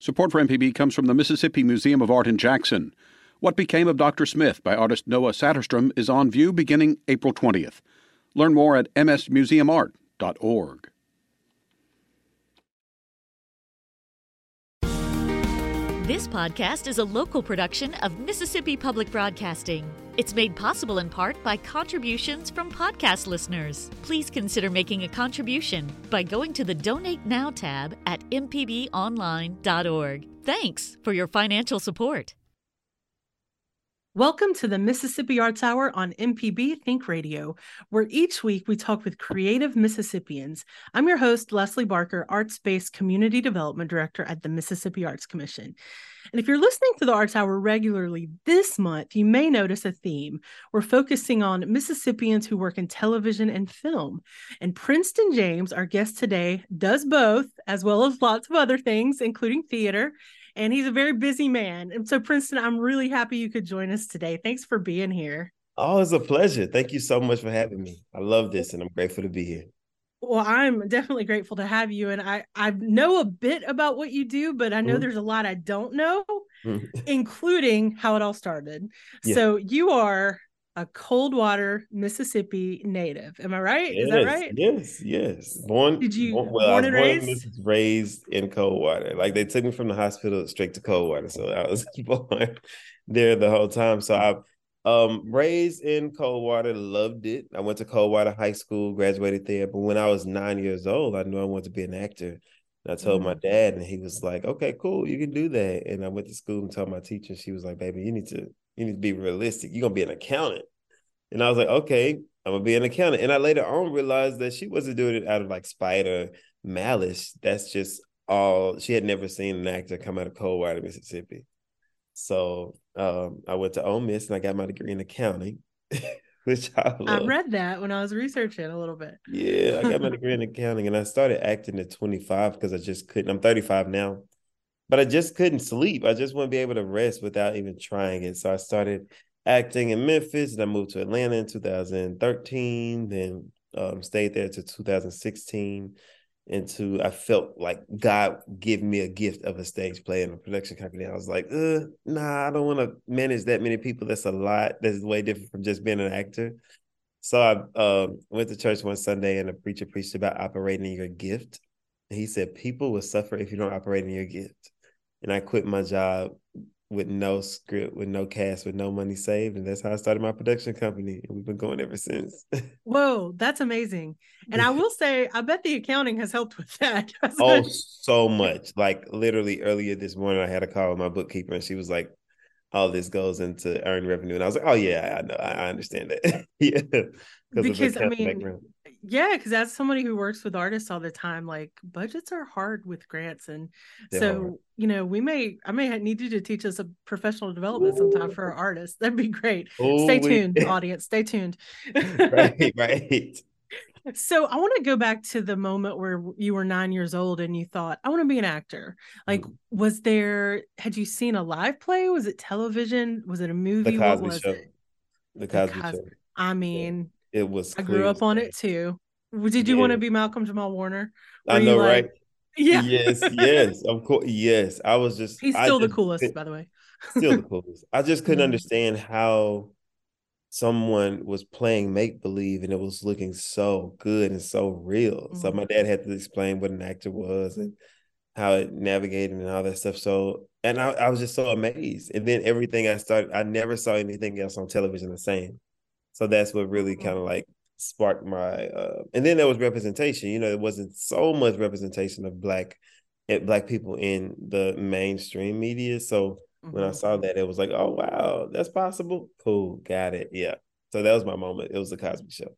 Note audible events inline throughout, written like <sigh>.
Support for MPB comes from the Mississippi Museum of Art in Jackson. What Became of Dr. Smith by artist Noah Saterstrom is on view beginning April 20th. Learn more at msmuseumart.org. This podcast is a local production of Mississippi Public Broadcasting. It's made possible in part by contributions from podcast listeners. Please consider making a contribution by going to the Donate Now tab at mpbonline.org. Thanks for your financial support. Welcome to the Mississippi Arts Hour on MPB Think Radio, where each week we talk with creative Mississippians. I'm your host, Leslie Barker, Arts Based Community Development Director at the Mississippi Arts Commission. And if you're listening to the Arts Hour regularly this month, you may notice a theme. We're focusing on Mississippians who work in television and film. And Princeton James, our guest today, does both, as well as lots of other things, including theater and he's a very busy man. And so, Princeton, I'm really happy you could join us today. Thanks for being here. Oh, it's a pleasure. Thank you so much for having me. I love this and I'm grateful to be here. Well, I'm definitely grateful to have you. And I, I know a bit about what you do, but I know mm-hmm. there's a lot I don't know, mm-hmm. including how it all started. Yeah. So you are a Coldwater, Mississippi native. Am I right? Yes, Is that right? Yes, yes. Born. Did you born, well, born and born raised? raised in Coldwater. Like they took me from the hospital straight to Coldwater, so I was <laughs> born there the whole time. So I um raised in Coldwater, loved it. I went to Coldwater High School, graduated there. But when I was nine years old, I knew I wanted to be an actor. And I told mm-hmm. my dad, and he was like, "Okay, cool, you can do that." And I went to school and told my teacher. She was like, "Baby, you need to you need to be realistic. You're gonna be an accountant." And I was like, okay, I'm gonna be an accountant. And I later on realized that she wasn't doing it out of like spite or malice. That's just all she had never seen an actor come out of Coldwater, Mississippi. So um, I went to Ole Miss and I got my degree in accounting, <laughs> which I. I read that when I was researching a little bit. Yeah, I got my <laughs> degree in accounting and I started acting at 25 because I just couldn't. I'm 35 now, but I just couldn't sleep. I just wouldn't be able to rest without even trying it. So I started acting in Memphis. and I moved to Atlanta in 2013. Then um, stayed there to 2016. Into I felt like God gave me a gift of a stage play in a production company. I was like, uh, nah, I don't want to manage that many people. That's a lot. That's way different from just being an actor. So I um, went to church one Sunday and a preacher preached about operating your gift. And he said, People will suffer if you don't operate in your gift. And I quit my job with no script, with no cast, with no money saved. And that's how I started my production company. And we've been going ever since. Whoa, that's amazing. And I <laughs> will say, I bet the accounting has helped with that. <laughs> oh, so much. Like literally earlier this morning, I had a call with my bookkeeper and she was like, all this goes into earned revenue. And I was like, oh yeah, I know, I understand that. <laughs> yeah. Because I mean, background yeah because as somebody who works with artists all the time like budgets are hard with grants and They're so hard. you know we may i may need you to teach us a professional development Ooh. sometime for our artists that'd be great Ooh, stay tuned we... <laughs> audience stay tuned right <laughs> right so i want to go back to the moment where you were nine years old and you thought i want to be an actor like mm. was there had you seen a live play was it television was it a movie the cosby show it? the cosby, the cosby show i mean it was. I grew up on it too. Did you yeah. want to be Malcolm Jamal Warner? Were I know, like, right? <laughs> Yeah. Yes, yes, of course. Yes, I was just. He's still the coolest, by the way. still the <laughs> coolest. I just couldn't understand how someone was playing make believe and it was looking so good and so real. Mm-hmm. So my dad had to explain what an actor was and how it navigated and all that stuff. So and I, I was just so amazed. And then everything I started, I never saw anything else on television the same. So that's what really kind of like sparked my uh and then there was representation. You know, it wasn't so much representation of black eh, black people in the mainstream media. So mm-hmm. when I saw mm-hmm. that, it was like, oh wow, that's possible. Cool, got it. Yeah. So that was my moment. It was the Cosby Show.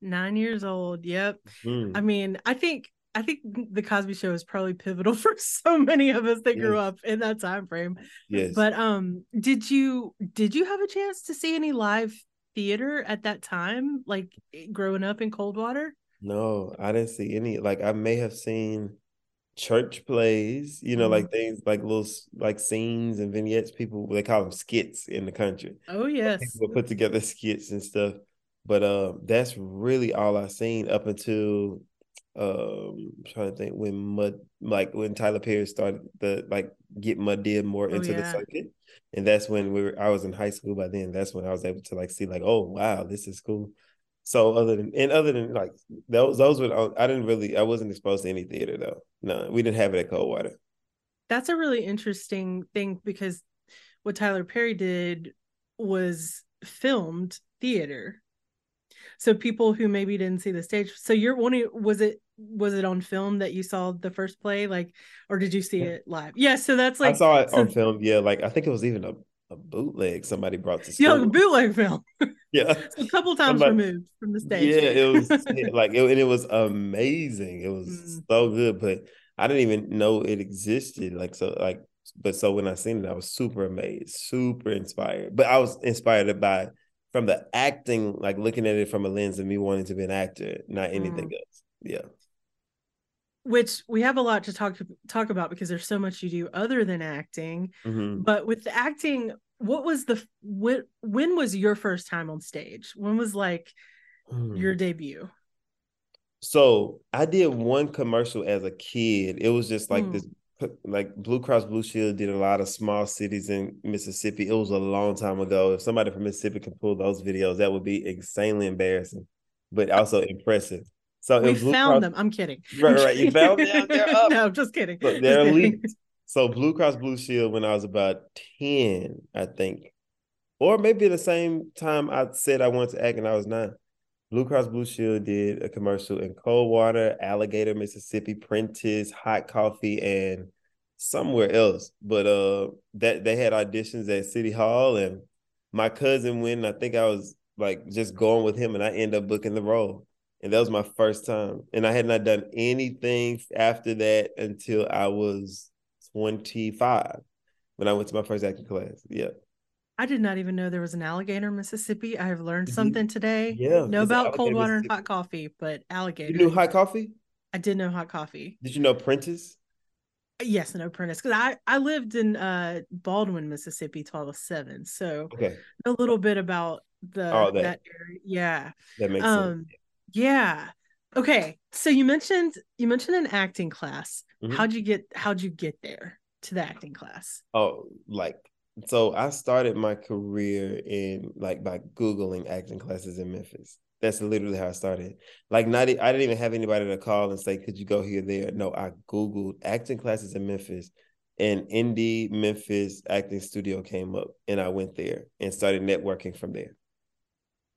Nine years old. Yep. Mm-hmm. I mean, I think I think the Cosby Show is probably pivotal <laughs> for so many of us that yes. grew up in that time frame. Yes. But um, did you did you have a chance to see any live theater at that time, like growing up in Coldwater? No, I didn't see any. Like I may have seen church plays, you know, mm-hmm. like things like little like scenes and vignettes. People they call them skits in the country. Oh yes, people put together skits and stuff. But uh, that's really all I seen up until um I'm trying to think when Mud like when Tyler Perry started the like get Madea more Oh, into the yeah. circuit. And that's when we were I was in high school by then. That's when I was able to like see like, oh wow, this is cool. So other than and other than like those those were I didn't really I wasn't exposed to any theater though. No, we didn't have it at Coldwater. That's a really interesting thing because what Tyler Perry did was filmed theater. So people who maybe didn't see the stage. So you're one was it was it on film that you saw the first play like or did you see it live? Yeah, so that's like I saw it so- on film. Yeah, like I think it was even a, a bootleg somebody brought to yeah, school. bootleg film. <laughs> yeah. So <laughs> a couple times Somebody- removed from the stage. Yeah, it was <laughs> yeah, like it, and it was amazing. It was Mm. so good, but I didn't even know it existed. Like so, like but so when I seen it, I was super amazed, super inspired. But I was inspired by from the acting, like looking at it from a lens of me wanting to be an actor, not anything else. Yeah. Which we have a lot to talk talk about because there's so much you do other than acting. Mhm. But with the acting, what was the when when was your first time on stage? When was like Hmm. your debut? So I did one commercial as a kid. It was just like Mm. this, like Blue Cross Blue Shield did a lot of small cities in Mississippi. It was a long time ago. If somebody from Mississippi can pull those videos, that would be insanely embarrassing, but also impressive. So We found Cross- them. I'm kidding. <laughs> Right, right. You found them? They're <laughs> up. no, just kidding. Look, Just they're kidding. elite. <laughs> So Blue Cross Blue Shield when I was about 10, I think. Or maybe the same time I said I wanted to act and I was nine. Blue Cross Blue Shield did a commercial in Coldwater, Alligator, Mississippi, Prentiss, Hot Coffee, and somewhere else. But uh that they had auditions at City Hall and my cousin went, and I think I was like just going with him and I ended up booking the role. And that was my first time. And I had not done anything after that until I was 25 when I went to my first acting class. Yeah. I did not even know there was an alligator in Mississippi. I have learned Mhm. something today. Yeah, Know about cold water and hot coffee, but alligator. You knew hot coffee? I did know hot coffee. Did you know Prentiss? Yes, no apprentice. Because I, I lived in uh Baldwyn, Mississippi till I was seven. So Okay. a little bit about the Oh, that. that. area. Yeah. That makes sense. Yeah. Okay. So you mentioned you mentioned an acting class. Mhm. How'd you get how'd you get there to the acting class? Oh, like so I started my career in like by Googling acting classes in Memphis. That's literally how I started. Like not I didn't even have anybody to call and say, could you go here, there? No, I Googled acting classes in Memphis and Indie Memphis acting studio came up and I went there and started networking from there.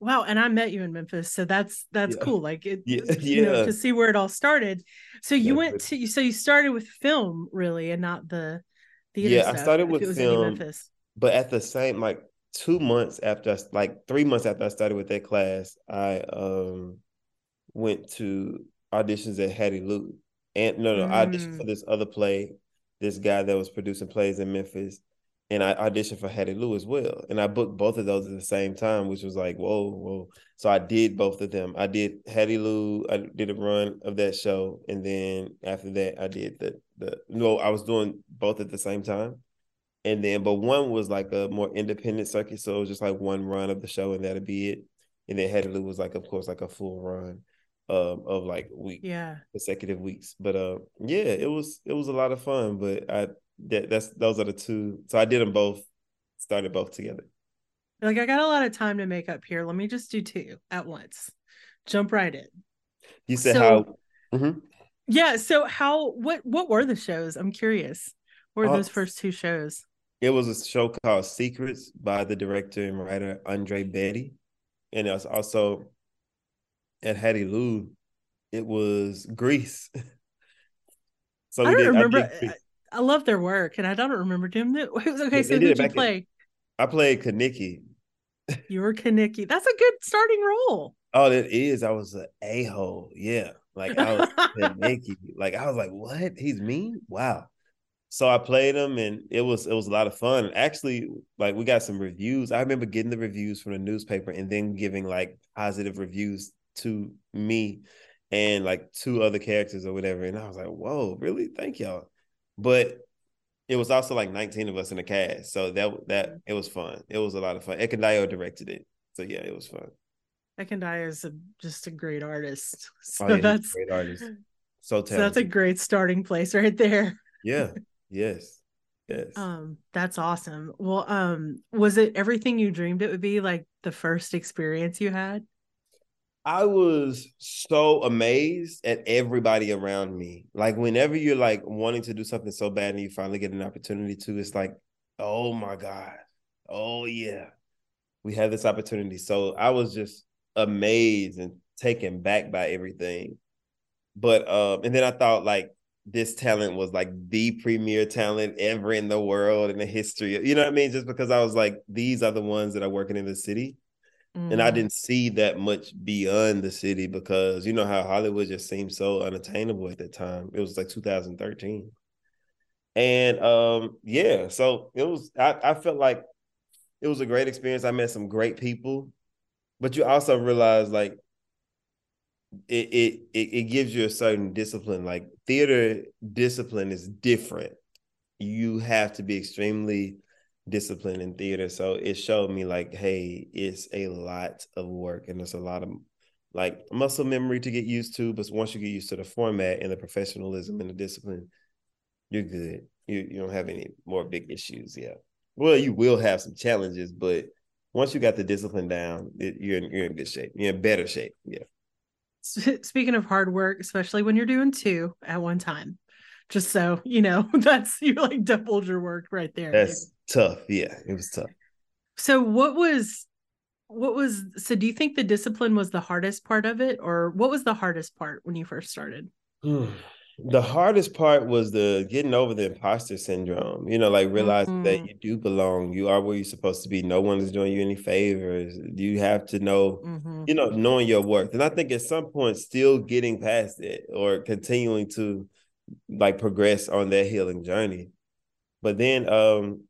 Wow, and I met you in Memphis, so that's that's Yeah. cool. Like it, Yeah, you know, yeah. to see where it all started. So you went to so you started with film really, and not the theater. Yeah, I started with film. Memphis. but at the same like two months after I, like three months after I started with that class, I um went to auditions at Hattiloo. And no, no, I auditioned Mm. for this other play, this guy that was producing plays in Memphis. And I auditioned for Hattiloo as well. And I booked both of those at the same time, which was like, whoa, whoa. So I did both of them. I did Hattiloo, I did a run of that show. And then after that, I did the the no, I was doing both at the same time. And then, but one was like a more independent circuit, so it was just like one run of the show, and that'd be it. And then Hattiloo was like, of course, like a full run um, of like week Yeah. consecutive weeks. But uh, yeah, it was it was a lot of fun. But I that that's those are the two. So I did them both, started both together. Like I got a lot of time to make up here. Let me just do two at once. Jump right in. You said So- how Mhm. Yeah. So how what what were the shows? I'm curious. What were Uh, those first two shows? it was a show called Secrets by the director and writer Andre Betty, and it was also at Hattiloo. It was Grease. <laughs> so I we don't did- remember. did Grease. I, love their work, and I don't remember doing that. <laughs> Was okay, They- so did who'd you back in- play? I played Kenickie. You were Kenickie. That's a good starting role. Oh, that is. I was an a hole. Yeah, like I was <laughs> Kenickie. Like I was like, what? He's mean. Wow. So I played him, and it was it was a lot of fun. Actually, like we got some reviews. I remember getting the reviews from the newspaper, and then giving like positive reviews to me and like two other characters or whatever. And I was like, whoa, really? Thank y'all. But it was also like 19 of us in the cast. So that that it was fun. It was a lot of fun. Ekundayo directed it. So yeah, it was fun. Ekundayo is a, just a great artist. <laughs> So Oh, yeah, that's great artist. <laughs> So talented. So that's a great starting place right there. Yeah. <laughs> Yes. Yes. Um, that's awesome. Well, um, was it everything you dreamed it would be like the first experience you had? I was so amazed at everybody around me. Like whenever you're like wanting to do something so bad and you finally get an opportunity to, it's like, oh my God. Oh yeah. We have this opportunity. So I was just amazed and taken back by everything. But um, and then I thought like this talent was like the premier talent ever in the world in the history. You know what I mean? Just because I was like, these are the ones that are working in the city. Mm-hmm. And I mm-hmm. didn't see that much beyond the city because you know how Hollywood just seemed so unattainable at that time. It was like 2013. And um, yeah, so it was I, I felt like it was a great experience. I met some great people, but you also realize like it it it, it gives you a certain discipline. Like theater discipline is different. You have to be extremely discipline in theater. So it showed me like, hey, it's a lot of work and there's a lot of like muscle memory to get used to. But once you get used to the format and the professionalism and the discipline, you're good. You you don't have any more big issues. Yeah. Well, you will have some challenges, but once you got the discipline down, it, you're in, you're in good shape. You're in better shape. Yeah. Speaking of hard work, especially when you're doing two at one time, just so you know, <laughs> that's you like doubled your work right there. That's tough. Yeah, it was tough. So what was what was so do you think the discipline was the hardest part of it or what was the hardest part when you first started? the hardest part was the getting over the imposter syndrome you know like realizing mm-hmm. that you do belong you are where you're supposed to be no one is doing you any favors you have to know mm-hmm. you know knowing your worth and i think at some point still getting past it or continuing to like progress on that healing journey but then um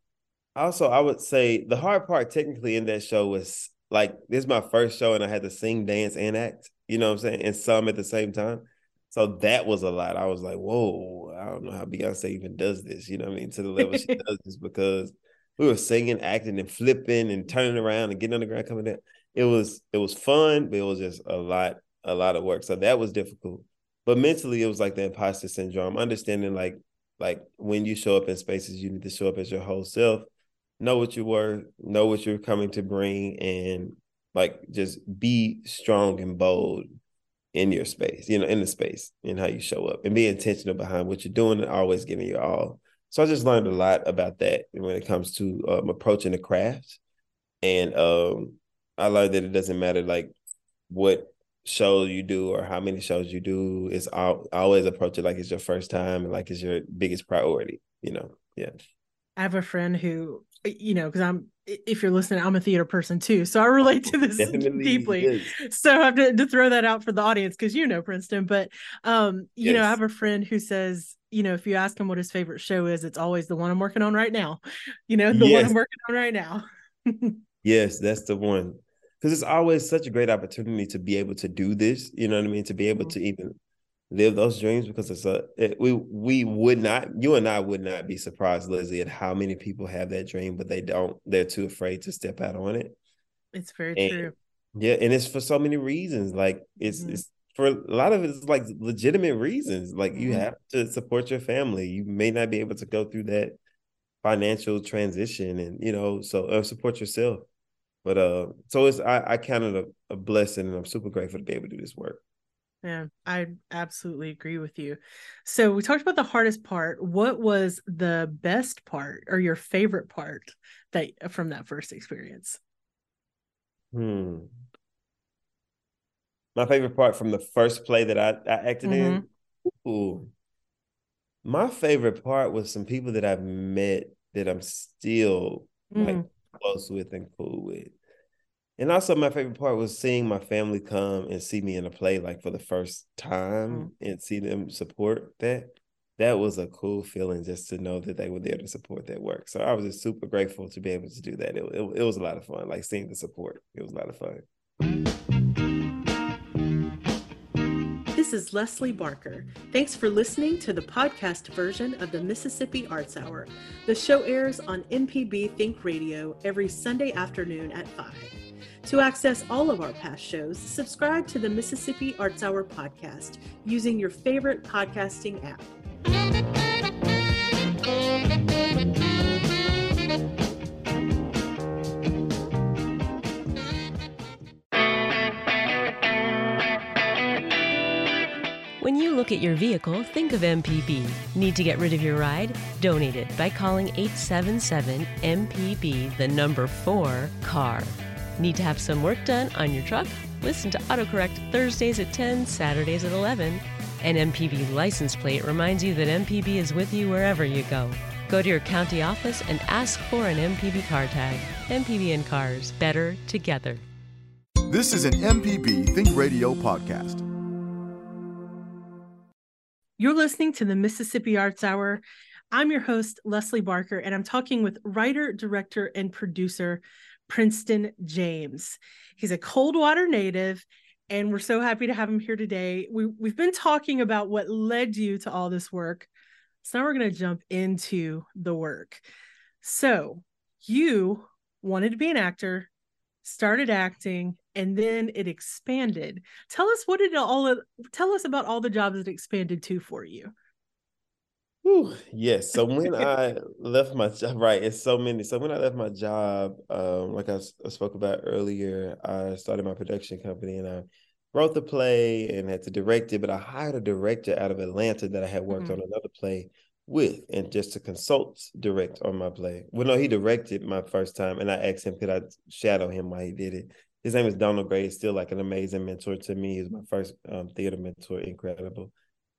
also I would say the hard part technically in that show was like this is my first show and I had to sing, dance, and act, you know what I'm saying? And some at the same time. So that was a lot. I was like, whoa, I don't know how Beyonce even does this, you know what I mean? To the level she does this because we were singing, acting, and flipping and turning around and getting on the ground, coming down. It was it was fun, but it was just a lot, a lot of work. So that was difficult. But mentally, it was like the imposter syndrome, understanding like like when you show up in spaces, you need to show up as your whole self know what you were, know what you're coming to bring, and like just be strong and bold in your space, you know, in the space and how you show up and be intentional behind what you're doing and always giving your all. So I just learned a lot about that when it comes to um, approaching the craft. And um, I learned that it doesn't matter like what show you do or how many shows you do. It's all, always approach it like it's your first time and like it's your biggest priority, you know? Yeah. I have a friend who you know, because I'm if you're listening, I'm a theater person too, so I relate to this Definitely <laughs> deeply. Is. So I have to, to, throw that out for the audience because you know Princeton. But um, you yes. know, I have a friend who says, you know, if you ask him what his favorite show is, it's always the one I'm working on right now. <laughs> You know, the yes. one I'm working on right now. <laughs> yes, that's the one. Because it's always such a great opportunity to be able to do this. You know what I mean? To be able mm-hmm. to even live those dreams because it's a it, we we would not you and I would not be surprised, Lizzie, at how many people have that dream, but they don't. They're too afraid to step out on it. It's very and, true. Yeah, and it's for so many reasons. Like it's mm-hmm. it's for a lot of it is like legitimate reasons. Like mm-hmm. you have to support your family. You may not be able to go through that financial transition, and you know, so uh, support yourself. But uh, so it's I I count it a, a blessing, and I'm super grateful to be able to do this work. Yeah, I absolutely agree with you. So we talked about the hardest part. What was the best part or your favorite part that from that first experience? Hmm. My favorite part from the first play that I, I acted mm-hmm. in. Ooh. My favorite part was some people that I've met that I'm still mm. like close with and cool with. And also, my favorite part was seeing my family come and see me in a play like for the first time mm-hmm. and see them support that. That was a cool feeling just to know that they were there to support that work. So I was just super grateful to be able to do that. It, it, it was a lot of fun, like seeing the support. It was a lot of fun. This is Leslie Barker. Thanks for listening to the podcast version of the Mississippi Arts Hour. The show airs on MPB Think Radio every Sunday afternoon at 5. To access all of our past shows, subscribe to the Mississippi Arts Hour podcast using your favorite podcasting app. When you look at your vehicle, think of MPB. Need to get rid of your ride? Donate it by calling 877 MPB, the number 4 CAR. Need to have some work done on your truck? Listen to AutoCorrect Thursdays at 10, Saturdays at 11. An MPB license plate reminds you that MPB is with you wherever you go. Go to your county office and ask for an MPB car tag. MPB and cars, better together. This is an MPB Think Radio podcast. You're listening to the Mississippi Arts Hour. I'm your host, Leslie Barker, and I'm talking with writer, director, and producer Princeton James. He's a Coldwater native, and we're so happy to have him here today. We, we've been talking about what led you to all this work. So now we're going to jump into the work. So, you wanted to be an actor, started acting, and then it expanded. Tell us what did all tell us about all the jobs it expanded to for you. Whew, yes. So <laughs> when I left my job, right, it's so many. So when I left my job, um, like I, I, spoke about earlier, I started my production company and I wrote the play and had to direct it. But I hired a director out of Atlanta that I had worked mm-hmm. on another play with, and just to consult direct on my play. Well, no, he directed my first time, and I asked him could I shadow him while he did it his name is Donald Gray. He's still like an amazing mentor to me. He's my first um, theater mentor. Incredible.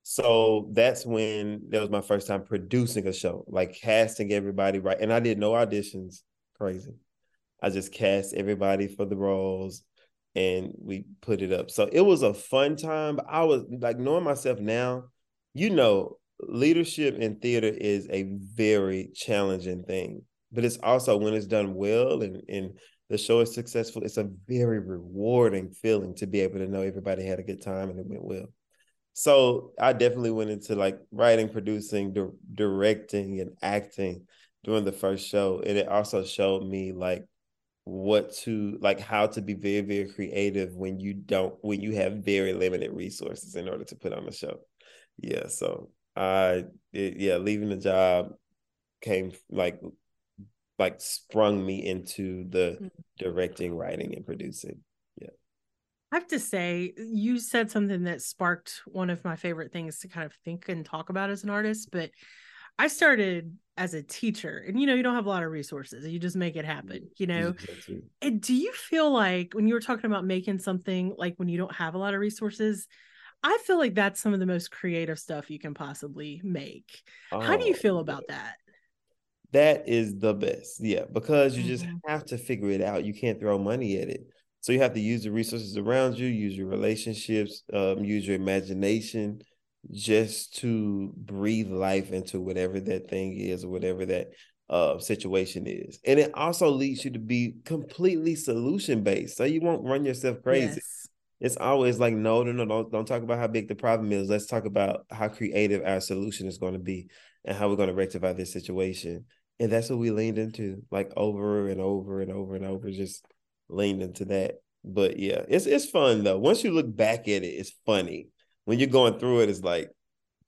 So that's when that was my first time producing a show, like casting everybody right. And I did no auditions. Crazy. I just cast everybody for the roles and we put it up. So it was a fun time. I was like knowing myself now, you know, leadership in theater is a very challenging thing. But it's also when it's done well and and the show is successful, it's a very rewarding feeling to be able to know everybody had a good time and it went well. So I definitely went into like writing, producing, di- directing, and acting during the first show, and it also showed me like what to like how to be very very creative when you don't when you have very limited resources in order to put on a show yeah so i it, yeah leaving the job came like like sprung me into the mm-hmm. directing, writing, and producing. I have to say, you said something that sparked one of my favorite things to kind of think and talk about as an artist. But I started as a teacher, and you know, you don't have a lot of resources, you just make it happen, you know. And do you feel like when you were talking about making something like when you don't have a lot of resources, I feel like that's some of the most creative stuff you can possibly make. Oh, How do you feel about that? that is the best. Yeah, because you just mm-hmm. have to figure it out. You can't throw money at it. So you have to use the resources around you, use your relationships, um, use your imagination just to breathe life into whatever that thing is or whatever that uh, situation is. And it also leads you to be completely solution based. So you won't run yourself crazy. Yes. It's always like, no, no, no, don't, don't talk about how big the problem is. Let's talk about how creative our solution is going to be and how we're going to rectify this situation and that's what we leaned into like over and over and over and over just leaned into that. But yeah it's it's fun though. Once you look back at it it's funny. When you're going through it it's like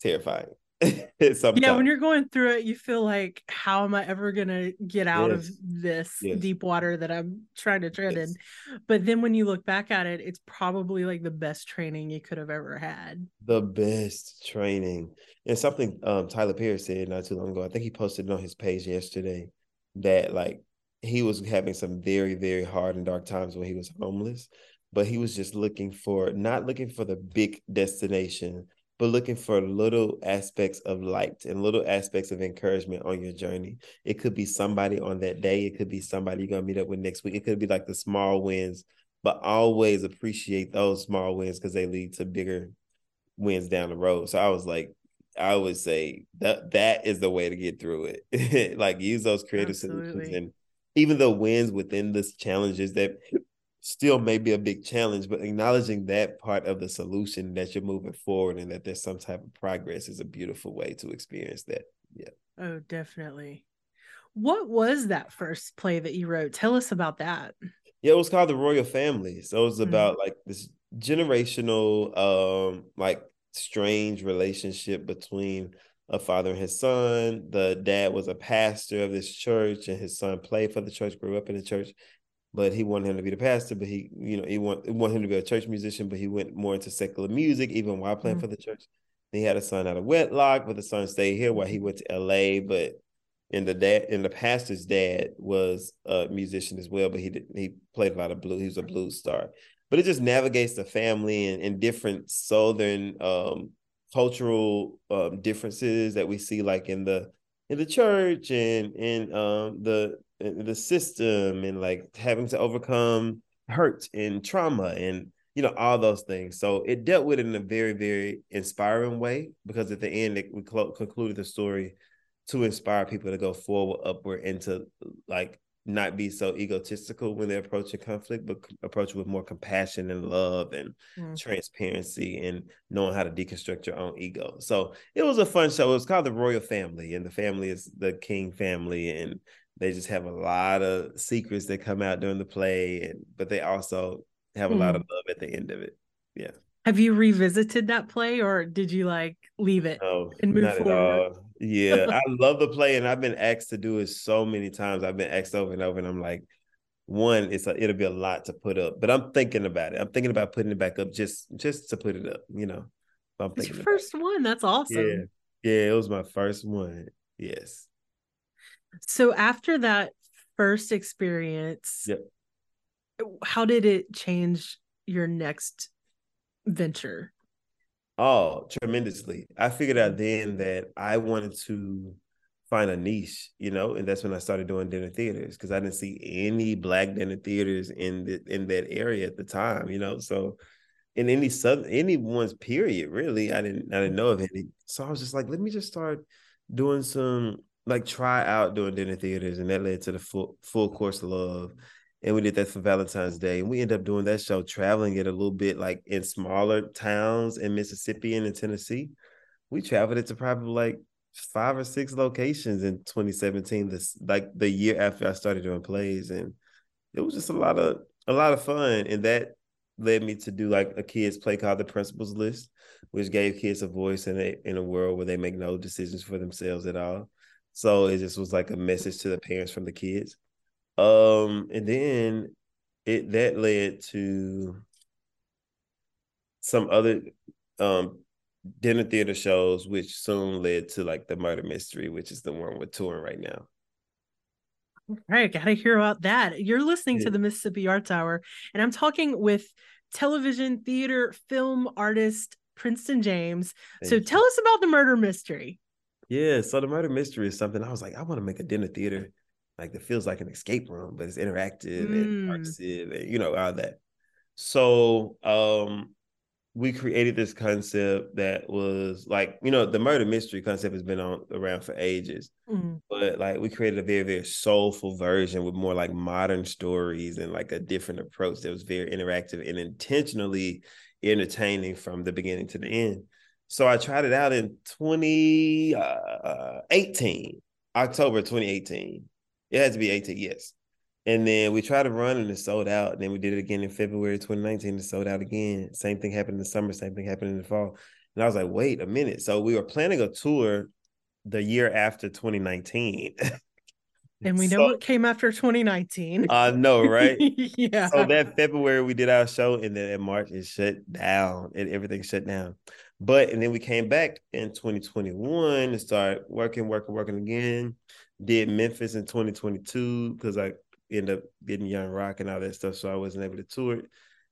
terrifying <laughs> yeah when you're going through it you feel like how am i ever gonna get out yes. of this yes. deep water that i'm trying to tread yes. in but then when you look back at it it's probably like the best training you could have ever had. The best training. And something um, tyler perry said not too long ago i think he posted it on his page yesterday that like he was having some very very hard and dark times when he was homeless but he was just looking for not looking for the big destination but looking for little aspects of light and little aspects of encouragement on your journey. It could be somebody on that day. It could be somebody you're gonna meet up with next week. It could be like the small wins, but always appreciate those small wins because they lead to bigger wins down the road. So I was like, I would say that that is the way to get through it. <laughs> like use those creative Absolutely. solutions and even the wins within this challenges that still may be a big challenge, but acknowledging that part of the solution that you're moving forward and that there's some type of progress is a beautiful way to experience that. Yeah. Oh, definitely. What was that first play that you wrote? Tell us about that. Yeah, it was called the Royal Family. So it was Mhm. about like this generational, um, like strange relationship between a father and his son. The dad was a pastor of this church, and his son played for the church, grew up in the church, but he wanted him to be the pastor. But he, you know, he want wanted him to be a church musician, but he went more into secular music, even while playing Mhm. for the church. He had a son out of wedlock, but the son stayed here while he went to LA. But and the dad and the pastor's dad was a musician as well, but he did he played a lot of blues. He was a blues star. But it just navigates the family and, and different southern um, cultural um, differences that we see, like in the in the church and in um, the in the system, and like having to overcome hurt and trauma and you know all those things. So it dealt with it in a very very inspiring way because at the end it, we clo- concluded the story to inspire people to go forward, upward, and to like not be so egotistical when they're approaching conflict, but approach it with more compassion and love and Mm. transparency and knowing how to deconstruct your own ego. So it was a fun show. It was called the Royal Family, and the family is the King family, and they just have a lot of secrets that come out during the play, and but they also have a lot of love at the end of it. Yeah. Have you revisited that play or did you like leave it? No, and move forward. Yeah, I love the play, and I've been asked to do it so many times. I've been asked over and over, and I'm like, one, it's a, it'll be a lot to put up, but I'm thinking about it. I'm thinking about putting it back up just just to put it up. You know, I'm It's your about it. first one. That's awesome. Yeah, yeah, it was my first one. Yes. So after that first experience, Yep. how did it change your next venture? Oh, tremendously. I figured out then that I wanted to find a niche, you know, and that's when I started doing dinner theaters because I didn't see any black dinner theaters in the in that area at the time, you know. So in any southern anyone's period, really, I didn't I didn't know of any. So I was just like, let me just start doing some like try out doing dinner theaters, and that led to the full full course love. And we did that for Valentine's Day. And we ended up doing that show, traveling it a little bit like in smaller towns in Mississippi and in Tennessee. We traveled it to probably like five or six locations in 2017, this like the year after I started doing plays. And it was just a lot of a lot of fun. And that led me to do like a kids play called the Principals List, which gave kids a voice in a in a world where they make no decisions for themselves at all. So it just was like a message to the parents from the kids. Um, and then it that led to some other um dinner theater shows, which soon led to like the murder mystery, which is the one we're touring right now. All right, gotta hear about that. You're listening Yeah. to the Mississippi Arts Hour, and I'm talking with television, theater, film artist Princeton James. so you. tell us about the murder mystery. Yeah, so the murder mystery is something I was like, I want to make a dinner theater like that feels like an escape room, but it's interactive and Mm. immersive and you know, all that. So um we created this concept that was like, you know, the murder mystery concept has been on around for ages. Mm, But like we created a very, very soulful version with more like modern stories and like a different approach that was very interactive and intentionally entertaining from the beginning to the end. So I tried it out in 2018, October 2018. It had to be 18, yes. And then we tried to run and it sold out. And then we did it again in February 2019. It sold out again. Same thing happened in the summer, same thing happened in the fall. And I was like, wait a minute. So we were planning a tour the year after 2019. <laughs> And we know So- what came after 2019. I know, right? <laughs> yeah. so that February we did our show, and then in March it shut down, and everything shut down. But and then we came back in 2021 and started working, working, working again. Did Memphis in 2022 because I ended up getting Young Rock and all that stuff, so I wasn't able to tour it.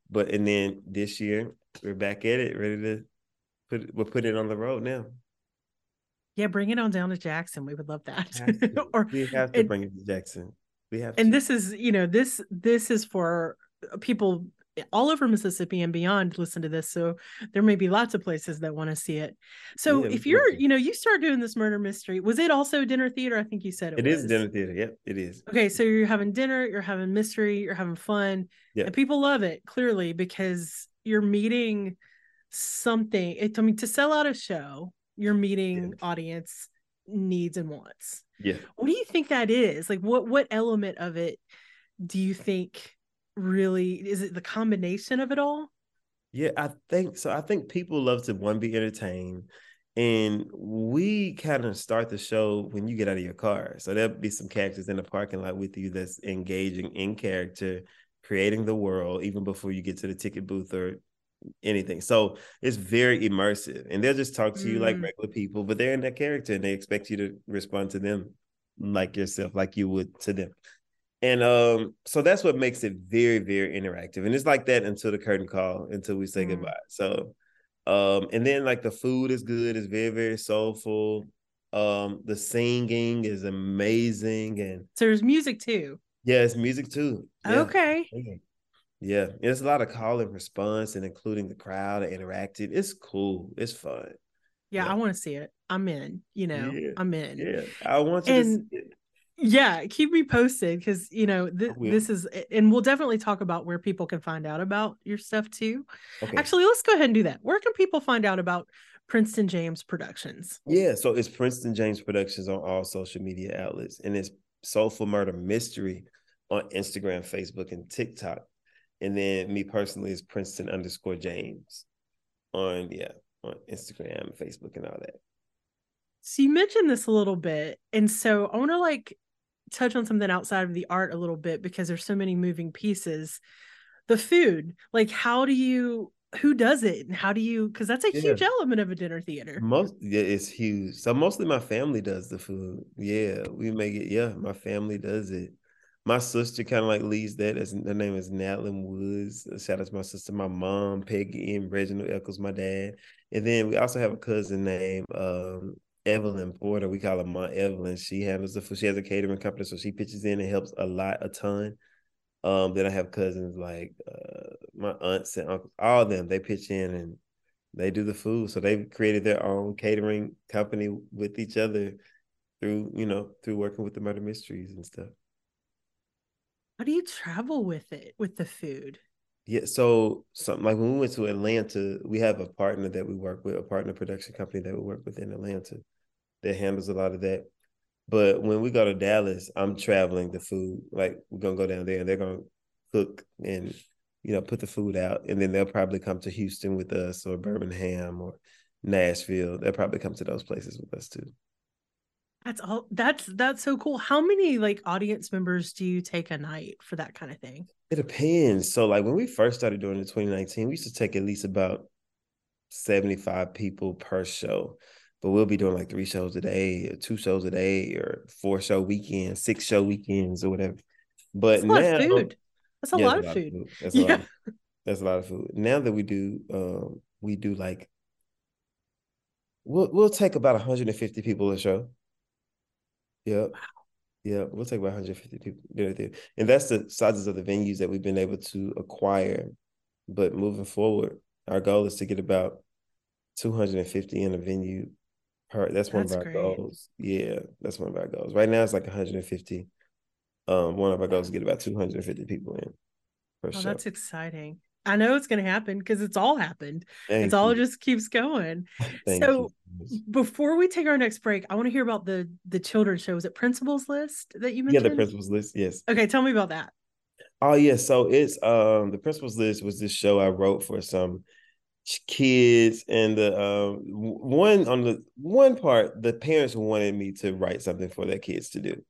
But and then this year we're back at it, ready to put it, we're putting it on the road now. yeah, bring it on down to Jackson. We would love that. <laughs> Or we have to and- bring it to Jackson. We have and to. this is you know this this is for people all over mississippi and beyond listen to this so there may be lots of places that want to see it so Yeah, if you're you know you start doing this murder mystery was it also dinner theater i think you said it, it is was. dinner theater. Yep, it is. okay so you're having dinner you're having mystery you're having fun Yeah. and people love it clearly because you're meeting something it, i mean to sell out a show you're meeting audience needs and wants Yeah. what do you think that is like what what element of it do you think really is it the combination of it all? Yeah, I think so. I think people love to one be entertained. And we kind of start the show when you get out of your car. So there'll be some characters in the parking lot with you that's engaging in character, creating the world even before you get to the ticket booth or anything. So it's very immersive. And they'll just talk to you like Mm. regular people, but they're in that character and they expect you to respond to them like yourself, like you would to them. And um, so that's what makes it very, very interactive. And it's like that until the curtain call, until we say Mm. goodbye. So um, and then like the food is good, it's very, very soulful. Um, the singing is amazing, and So there's music too. yeah, it's music too. Yeah. Okay. Yeah. it's a lot of call and response, and including the crowd and interacting. It's cool. It's fun. Yeah, Yeah. I want to see it. I'm in, you know, Yeah. I'm in. Yeah, I want you And- to. Yeah, keep me posted because you know th- this is, and we'll definitely talk about where people can find out about your stuff too. Okay. Actually, let's go ahead and do that. Where can people find out about Princeton James Productions? Yeah, so it's Princeton James Productions on all social media outlets, and it's Soulful Murder Mystery on Instagram, Facebook, and TikTok. And then me personally is Princeton underscore James on yeah on Instagram, Facebook, and all that. So you mentioned this a little bit, and so I want to like touch on something outside of the art a little bit because there's so many moving pieces. The food, like how do you who does it and how do you because that's a Yeah. huge element of a dinner theater. Most yeah, it's huge. So mostly my family does the food. Yeah, we make it. Yeah, my family does it. My sister kind of like leads that. As her name is Natlin Woods. Shout out to my sister, my mom, Peggy, and Reginald Eccles, my dad. And then we also have a cousin named um, Evelyn Porter. We call her Mom Evelyn. She handles the food. She has a catering company, so she pitches in and helps a lot, a ton. Um, then I have cousins like uh, my aunts and uncles, all of them. They pitch in and they do the food. So they've created their own catering company with each other through, you know, through working with the murder mysteries and stuff. How do you travel with it with the food? Yeah. So something like when we went to Atlanta, we have a partner that we work with, a partner production company that we work with in Atlanta that handles a lot of that. But when we go to Dallas, I'm traveling the food. Like we're gonna go down there and they're gonna cook and you know put the food out, and then they'll probably come to Houston with us or Birmingham or Nashville. They'll probably come to those places with us too. That's all that's that's so cool. How many like audience members do you take a night for that kind of thing? It depends. So like when we first started doing it in 2019, we used to take at least about 75 people per show. But we'll be doing like three shows a day, or two shows a day, or four show weekends, six show weekends, or whatever. But That's a lot now, of food. That's a Yeah, lot of food. <laughs> That's a Yeah. lot. Of, that's a lot of food. Now that we do, um, we do like we'll we'll take about 150 people a show. Yep. Yeah, we'll take about 150 people. And that's the sizes of the venues that we've been able to acquire. But moving forward, our goal is to get about 250 in a venue per that's one That's of our great. goals. Yeah, that's one of our goals. Right now it's like 150. Um, one of our goals is to get about 250 people in Oh, show. that's exciting. I know it's gonna happen because it's all happened. Thank it's all just keeps going. <laughs> Thank so you. before we take our next break, I want to hear about the the children's show. Is it Principals List that you mentioned? Yeah, the principals list. Yes. Okay, tell me about that. Oh yeah. So it's um the principals list was this show I wrote for some kids and the um one on the one part the parents wanted me to write something for their kids to do.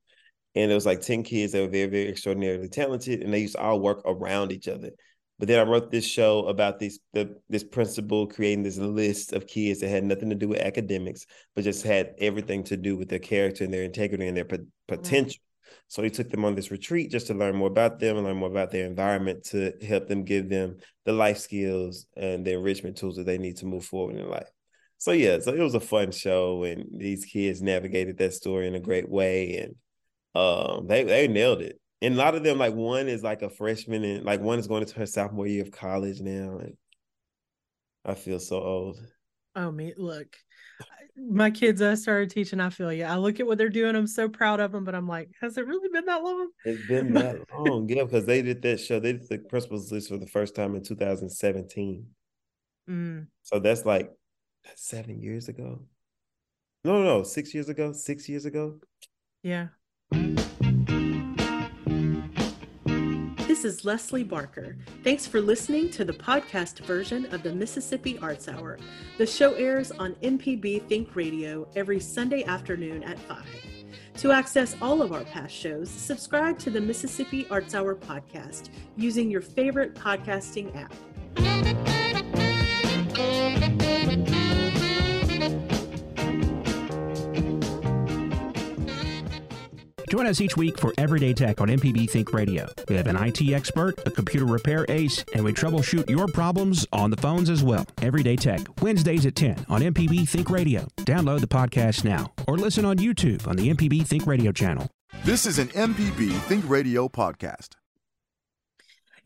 And it was like 10 kids that were very, very extraordinarily talented and they used to all work around each other. But then I wrote this show about this the this principal creating this list of kids that had nothing to do with academics, but just had everything to do with their character and their integrity and their pot- potential. So he took them on this retreat just to learn more about them and learn more about their environment to help them give them the life skills and the enrichment tools that they need to move forward in life. So yeah, so it was a fun show and these kids navigated that story in a great way and um they they nailed it. And a lot of them, like one is like a freshman and like one is going into her sophomore year of college now. And I feel so old. Oh me, look, my kids I started teaching. I feel you. I look at what they're doing. I'm so proud of them, but I'm like, has it really been that long? It's been that long, yeah, because they did that show. They did the principals list for the first time in 2017. Mm, So that's like seven years ago. No, no, no, six years ago. Six years ago. yeah. This is Leslie Barker. Thanks for listening to the podcast version of the Mississippi Arts Hour. The show airs on MPB Think Radio every Sunday afternoon at 5. To access all of our past shows, subscribe to the Mississippi Arts Hour podcast using your favorite podcasting app. Join us each week for Everyday Tech on MPB Think Radio. We have an IT expert, a computer repair ace, and we troubleshoot your problems on the phones as well. Everyday Tech, Wednesdays at 10 on MPB Think Radio. Download the podcast now or listen on YouTube on the MPB Think Radio channel. This is an MPB Think Radio podcast.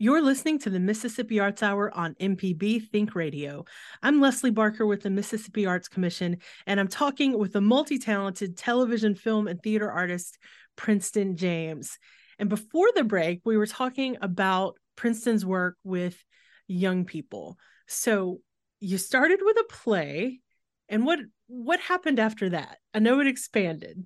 You're listening to the Mississippi Arts Hour on MPB Think Radio. I'm Leslie Barker with the Mississippi Arts Commission, and I'm talking with the multi talented television, film, and theater artist Princeton James. And before the break, we were talking about Princeton's work with young people. So you started with a play, and what what happened after that? I know it expanded.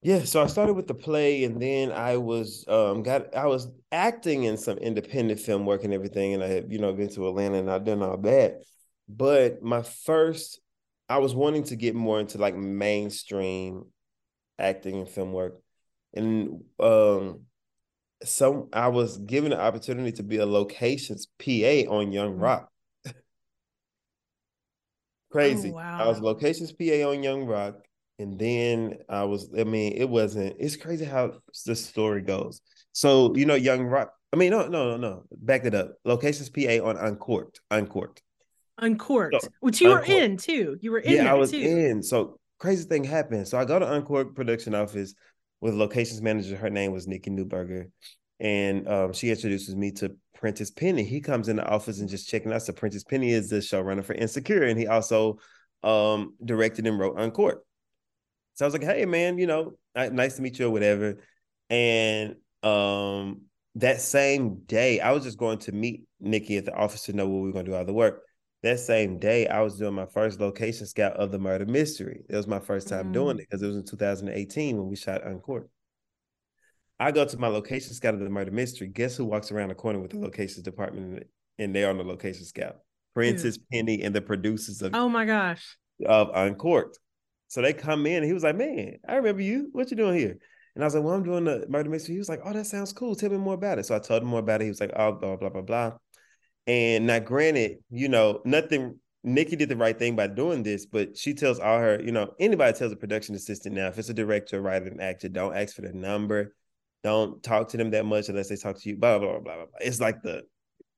Yeah, so I started with the play, and then I was um got I was acting in some independent film work and everything, and I had you know been to Atlanta and I'd done all that. But my first, I was wanting to get more into like mainstream acting and film work, and um, some I was given the opportunity to be a locations PA on Young Mm. Rock. <laughs> Crazy. Oh, wow. I was locations PA on Young Rock, and then I was. I mean, it wasn't. It's crazy how the story goes. So you know, Young Rock. I mean, no, no, no, no. Back it up. Locations PA on Uncorked. Uncorked. Uncorked, So, which you were in too. You were in yeah, there I was too. in. So crazy thing happened. So I go to Uncork production office with locations manager. Her name was Nikki Newberger. And um, she introduces me to Prentice Penny. He comes in the office and just checking out. So Prentice Penny is the showrunner for Insecure, and he also um, directed and wrote Uncork. So I was like, "Hey, man, you know, nice to meet you or whatever." And um, that same day, I was just going to meet Nikki at the office to know what we were going to do all the work that same day, I was doing my first location scout of the murder mystery. It was my first time Mm. doing it because it was in 2018 when we shot Uncorked. I go to my location scout of the murder mystery. Guess who walks around the corner with the locations department and they're on the location scout? Prentice Penny and the producers of, Oh my gosh. of Uncorked. So they come in and he was like, Man, I remember you. What you doing here? And I was like, Well, I'm doing the murder mystery. He was like, Oh, that sounds cool. Tell me more about it. So I told him more about it. He was like, Oh, blah, blah, blah, blah. And now, granted, you know, nothing. Nikki did the right thing by doing this, but she tells all her, you know, anybody tells a production assistant now, if it's a director, writer, and actor, don't ask for the number, don't talk to them that much unless they talk to you. Blah blah blah blah. blah. It's like the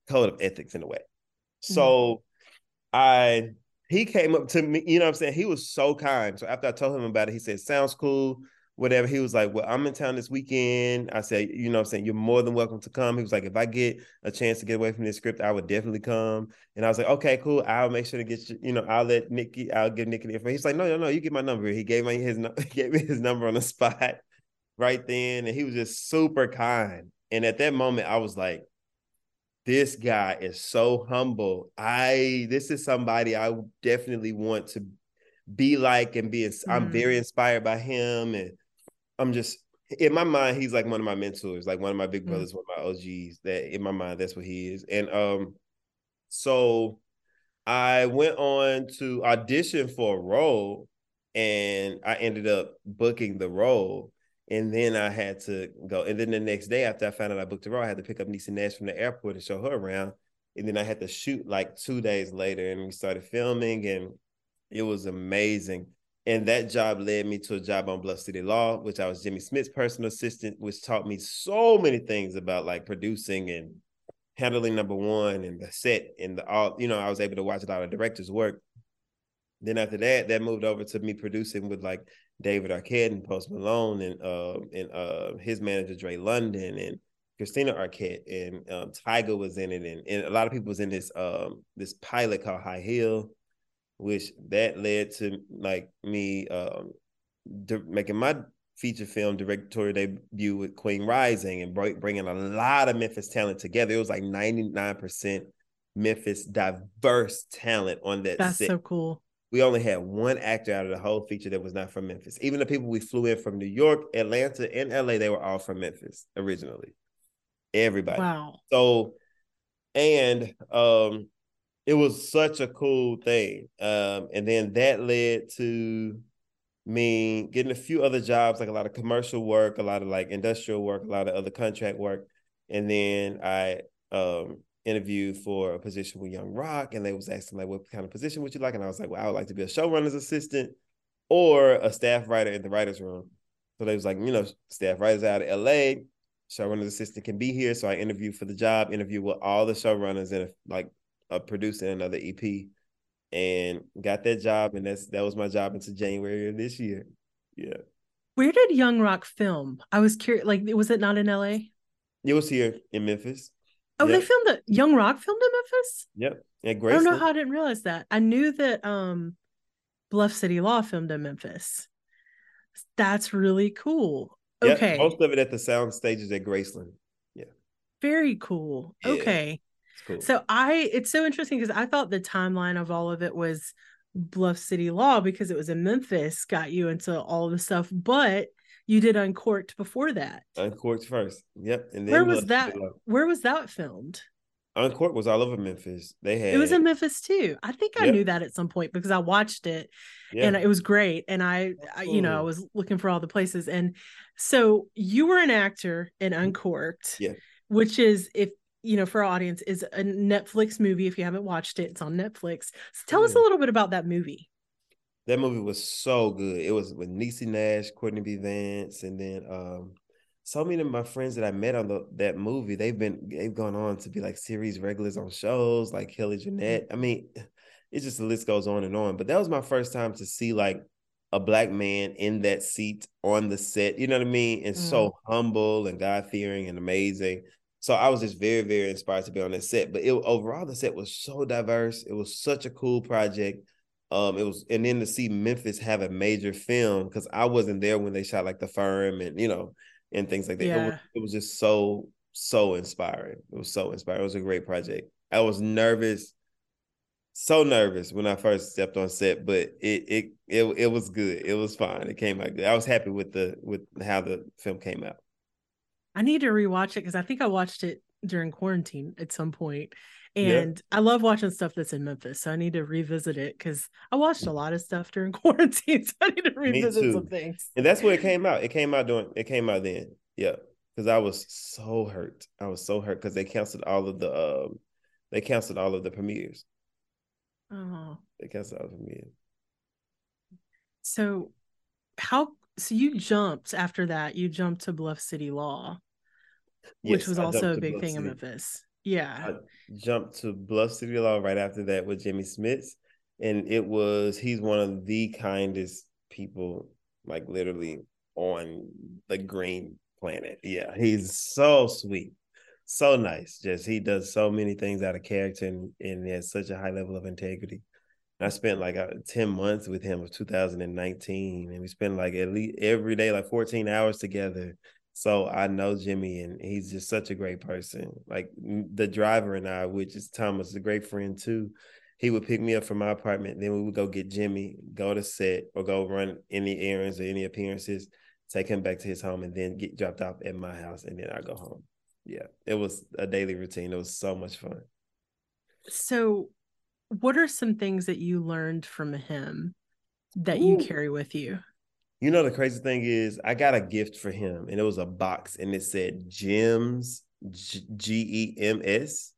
code of ethics in a way. Mm-hmm. So, I he came up to me, you know what I'm saying? He was so kind. So after I told him about it, he said, Sounds cool whatever. He was like, Well, I'm in town this weekend. I said, You know I'm saying? You're more than welcome to come. He was like, If I get a chance to get away from this script, I would definitely come. And I was like, Okay, cool. I'll make sure to get you, you know, I'll let Nikki, I'll give Nikki the information. He's like, No, no, no, you get my number. He gave me his <laughs> he gave me his number on the spot right then. And he was just super kind. And at that moment, I was like, this guy is so humble. I this is somebody I definitely want to be like and be. I'm Mm. very inspired by him, and I'm just in my mind. He's like one of my mentors, like one of my big Mm. brothers, one of my OGs. That in my mind, that's what he is. And um, so I went on to audition for a role, and I ended up booking the role. And then I had to go. And then the next day, after I found out I booked the role, I had to pick up Niecy Nash from the airport and show her around. And then I had to shoot like two days later, and we started filming, and it was amazing. And that job led me to a job on Bluff City Law, which I was Jimmy Smits' personal assistant, which taught me so many things about like producing and handling number one and the set and the all. You know, I was able to watch a lot of directors' work. Then after that, that moved over to me producing with like David Arquette and Post Malone and uh and uh his manager Dre London and Christina Arquette and um, Tyga was in it and, and a lot of people was in this um this pilot called High Hill, which that led to like me um di- making my feature film directorial debut with Queen Rising and br- bringing a lot of Memphis talent together. It was like ninety nine percent Memphis diverse talent on that That's set so cool. we only had one actor out of the whole feature that was not from Memphis. Even the people we flew in from New York, Atlanta, and LA, they were all from Memphis originally. Everybody. Wow. So, and um, it was such a cool thing. Um, and then that led to me getting a few other jobs, like a lot of commercial work, a lot of like industrial work, a lot of other contract work. And then I um interviewed for a position with Young Rock, and they was asking like, "What kind of position would you like?" And I was like, "Well, I would like to be a showrunner's assistant or a staff writer in the writers' room." So they was like, you know, staff writers out of LA, showrunner's assistant can be here. So I interviewed for the job, interviewed with all the showrunners and like a producer and another EP, and got that job. And that's that was my job until January of this year. Yeah. Where did Young Rock film? I was curious. Like, was it not in LA? It was here in Memphis. Oh, Yep. they filmed it. Young Rock filmed in Memphis. Yep. At I don't know how I didn't realize that. I knew that um Bluff City Law filmed in Memphis. That's really cool. Yep, Okay. Most of it at the sound stages at Graceland. Yeah. Very cool. Yeah. Okay. Cool. So I it's so interesting because I thought the timeline of all of it was Bluff City Law because it was in Memphis got you into all of the stuff, but you did Uncorked before that. Uncorked first. Yep. And then Where was Love that? Where was that filmed? Uncorked was all over Memphis. They had It was in Memphis too. I think I Yep. knew that at some point because I watched it yeah. and it was great and I, I you know i was looking for all the places and so you were an actor in uncorked Mm-hmm. Yeah. which is if you know for our audience is a netflix movie if you haven't watched it it's on netflix so tell us a little bit about that movie that movie was so good. It was with Niecy Nash, Courtney B. Vance, and then um so many of my friends that I met on the, that movie, they've been they've gone on to be like series regulars on shows like Kelly Jenrette. I mean, <laughs> it's just the list goes on and on. But that was my first time to see like a black man in that seat on the set. You know what I mean? And so humble and God fearing and amazing. So I was just very, very inspired to be on that set. But it overall, the set was so diverse. It was such a cool project. Um, it was, and then to see Memphis have a major film because I wasn't there when they shot like The Firm and you know and things like that. It, was, it was just so so inspiring. It was so inspiring. It was a great project. I was nervous, so nervous when I first stepped on set, but it it it it was good. It was fine. It came out good. I was happy with the with how the film came out. I need to rewatch it because i think i watched it during quarantine at some point Yeah. and i love watching stuff that's in memphis so i need to revisit it because i watched a lot of stuff during <laughs> quarantine so i need to revisit some things And that's where it came out. It came out during it came out then. Yeah. Because I was so hurt. I was so hurt because they canceled all of the um they canceled all of the premieres. oh They canceled all the premieres. So how so you jumped after that, you jumped to Bluff City Law, which was I also a big Bluff thing in Memphis. Yeah. I jumped to Bluff City Law right after that with Jimmy Smits. And it was he's one of the kindest people, like literally on the green planet. Yeah. He's so sweet. So nice. Just he does so many things out of character and, and has such a high level of integrity. I spent like uh, 10 months with him of 2019 and we spent like at least every day like 14 hours together. So I know Jimmy and he's just such a great person. Like the driver and I, which is Thomas, a great friend too. He would pick me up from my apartment. Then we would go get Jimmy, go to set or go run any errands or any appearances, take him back to his home and then get dropped off at my house. And then I go home. Yeah. It was a daily routine. It was so much fun. So what are some things that you learned from him that you Ooh. carry with you? You know, the crazy thing is, I got a gift for him, and it was a box, and it said Gems, G E M S,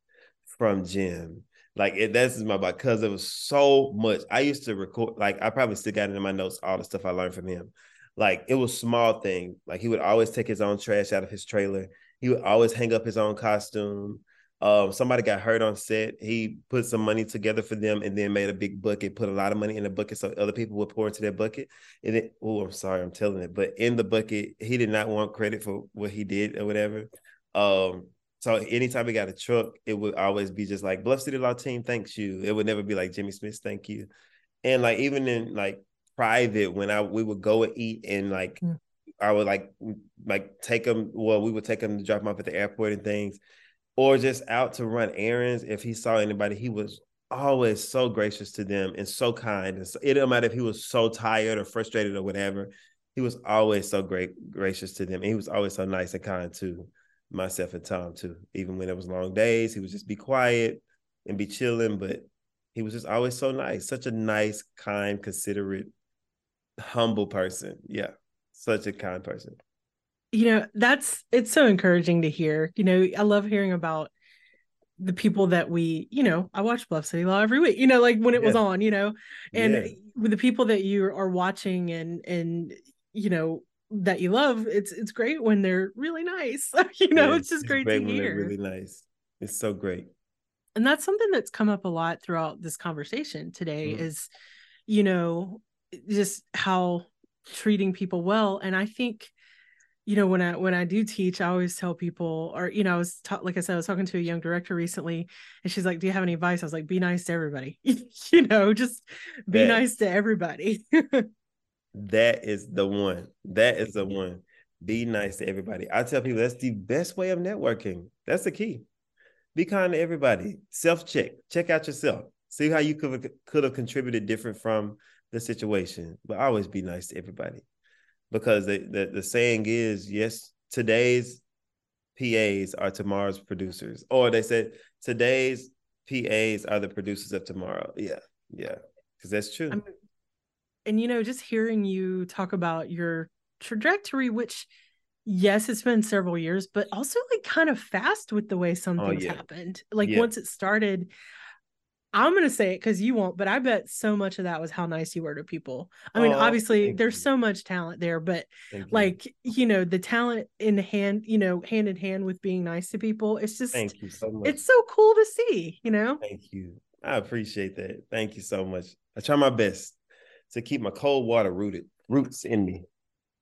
from Jim. Like, it, that's my box because it was so much. I used to record, like, I probably still got it in my notes, all the stuff I learned from him. Like, it was small thing. Like, he would always take his own trash out of his trailer, he would always hang up his own costume. Um, somebody got hurt on set. He put some money together for them and then made a big bucket, put a lot of money in the bucket so other people would pour into that bucket. And it, oh, I'm sorry, I'm telling it, but in the bucket, he did not want credit for what he did or whatever. Um, so anytime he got a truck, it would always be just like Bluff City Law Team, thanks you. It would never be like Jimmy Smits, thank you. And like even in like private, when I we would go and eat and like Mm. I would like like take him. Well, we would take him to drop him off at the airport and things, or just out to run errands. If he saw anybody, he was always so gracious to them and so kind. And so, it didn't matter if he was so tired or frustrated or whatever. He was always so great, gracious to them. And he was always so nice and kind to myself and Tom too. Even when it was long days, he would just be quiet and be chilling, but he was just always so nice, such a nice, kind, considerate, humble person. Yeah, such a kind person. You know, that's it's so encouraging to hear. You know, I love hearing about the people that we, you know, I watch Bluff City Law every week, you know, like when it yeah. was on, you know, and yeah. with the people that you are watching and and you know that you love, it's it's great when they're really nice. <laughs> you know, yeah, it's just great, great, to hear. really nice. It's so great. And that's something that's come up a lot throughout this conversation today mm-hmm. is, you know, just how treating people well. And I think you know when i when i do teach i always tell people or you know i was ta- like i said i was talking to a young director recently and she's like do you have any advice? I was like be nice to everybody. <laughs> You know just be that, nice to everybody. <laughs> That is the one. That is the one. Be nice to everybody. I tell people that's the best way of networking. That's the key. Be kind to everybody. Self check check out yourself. See how you could could have contributed different from the situation. But always be nice to everybody because the, the, the saying is yes today's PAs are tomorrow's producers or they said today's PAs are the producers of tomorrow yeah yeah because that's true I'm, and you know just hearing you talk about your trajectory which yes it's been several years but also like kind of fast with the way some oh, things yeah. happened like yeah. once it started I'm gonna say it because you won't, but I bet so much of that was how nice you were to people. I mean, oh, obviously there's you. so much talent there, but thank like you. you. know, the talent in hand, you know, hand in hand with being nice to people, it's just thank you so much. It's so cool to see, you know. Thank you. I appreciate that. Thank you so much. I try my best to keep my Coldwater rooted roots in me. <laughs>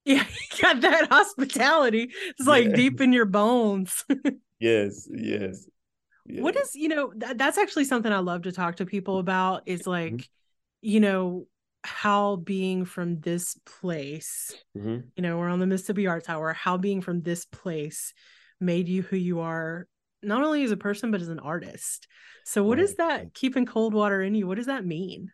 Yeah, you got that hospitality. It's like yeah. deep in your bones. <laughs> yes, yes yeah. what is you know th- that's actually something i love to talk to people about is mm-hmm. like mm-hmm. you know how being from this place mm-hmm. you know we're on the mississippi arts hour how being from this place made you who you are not only as a person but as an artist so what right. is that keeping Coldwater in you what does that mean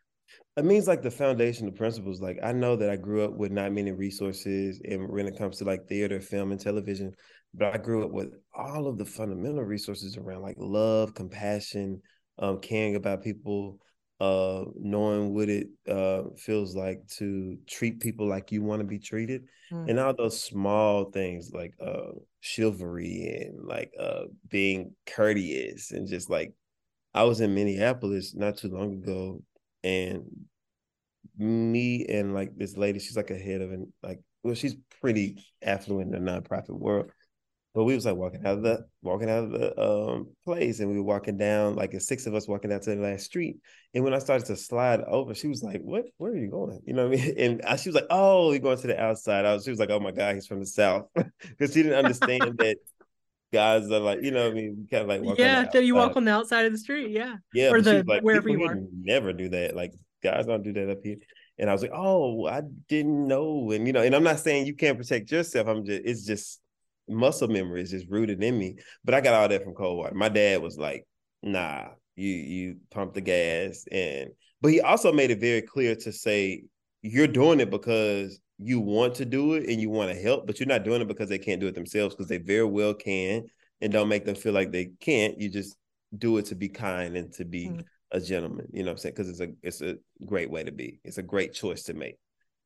it means like the foundation the principles like i know that i grew up with not many resources and when it comes to like theater film and television but I grew up with all of the fundamental resources around like love, compassion, um, caring about people, uh, knowing what it uh, feels like to treat people like you want to be treated, mm. and all those small things like uh, chivalry and like uh, being courteous and just like I was in Minneapolis not too long ago, and me and like this lady, she's like a head of an like well, she's pretty affluent in the nonprofit world. But we was like walking out of the walking out of the um place, and we were walking down like six of us walking down to the last street. And when I started to slide over, she was like, "What? Where are you going?" You know what I mean? <laughs> And I, she was like, "Oh, you're going to the outside." I was, she was like, "Oh my god, he's from the south," <laughs> because she didn't understand that guys are like, you know, what I mean, kind of like yeah. So you walk on the outside of the street, yeah, yeah, or the like, wherever you are. Never do that. Like guys don't do that up here. And I was like, oh, I didn't know. And you know, and I'm not saying you can't protect yourself. I'm just, it's just muscle memory is just rooted in me. But I got all that from Coldwater. My dad was like, nah, you you pump the gas and but he also made it very clear to say you're doing it because you want to do it and you want to help, but you're not doing it because they can't do it themselves because they very well can and don't make them feel like they can't. You just do it to be kind and to be mm. a gentleman, you know what I'm saying? Because it's a it's a great way to be. It's a great choice to make.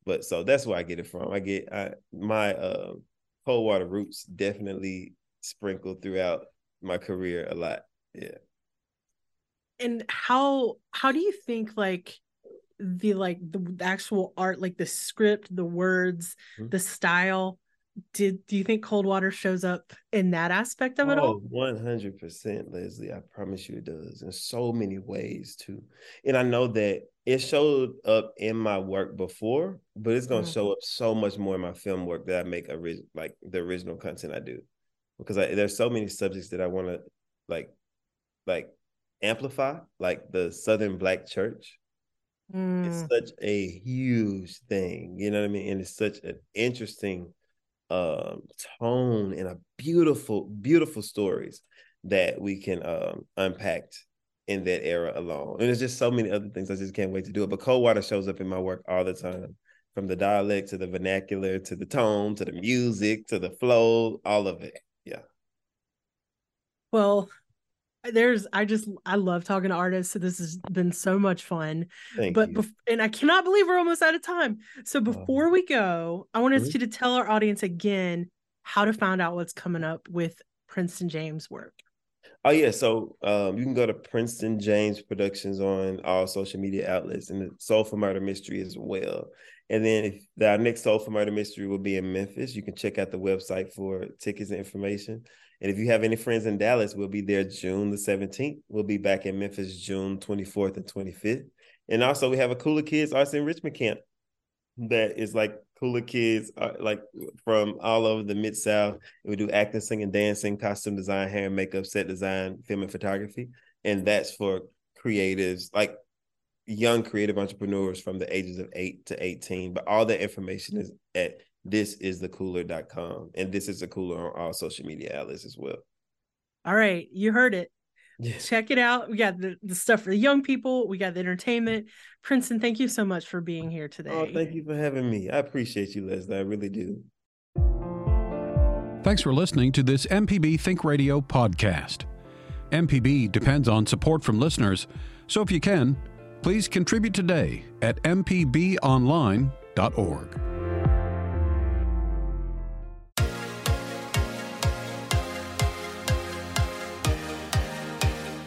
But so that's where I get it from. I get I my uh Coldwater roots definitely sprinkled throughout my career a lot. Yeah. And how how do you think like the like the actual art, like the script, the words, mm-hmm. the style did do you think Coldwater shows up in that aspect of it all 100% leslie i promise you it does in so many ways too and i know that it showed up in my work before but it's going to mm-hmm. show up so much more in my film work that i make original like the original content i do because I, there's so many subjects that i want to like like amplify like the southern black church mm. it's such a huge thing you know what i mean and it's such an interesting um, tone and a beautiful, beautiful stories that we can um, unpack in that era alone. And there's just so many other things. I just can't wait to do it. But Coldwater shows up in my work all the time, from the dialect to the vernacular to the tone to the music to the flow, all of it. Yeah. Well, there's I just I love talking to artists. So this has been so much fun. Thank but you. bef- and I cannot believe we're almost out of time. So before we go, I want us Mhm. you to tell our audience again how to find out what's coming up with Princeton James work. Oh yeah, so um, you can go to Princeton James Productions on all social media outlets and the Soul for Murder Mystery as well. And then our next Soul for Murder Mystery will be in Memphis, you can check out the website for tickets and information. And if you have any friends in Dallas, we'll be there June the 17th. We'll be back in Memphis June 24th and 25th. And also we have a Cooler Kids Arts Enrichment Camp that is like cooler kids uh, like from all over the mid south. We do acting, singing, dancing, costume design, hair and makeup, set design, film and photography, and that's for creatives like young creative entrepreneurs from the ages of eight to eighteen. But all that information is at thisisthecooler.com, and this is the cooler on all social media outlets as well. All right, you heard it. Yes. Check it out. We got the, the stuff for the young people. We got the entertainment. Princeton, thank you so much for being here today. Oh, thank you for having me. I appreciate you, Leslie. I really do. Thanks for listening to this MPB Think Radio podcast. MPB depends on support from listeners, so if you can, please contribute today at mpbonline.org.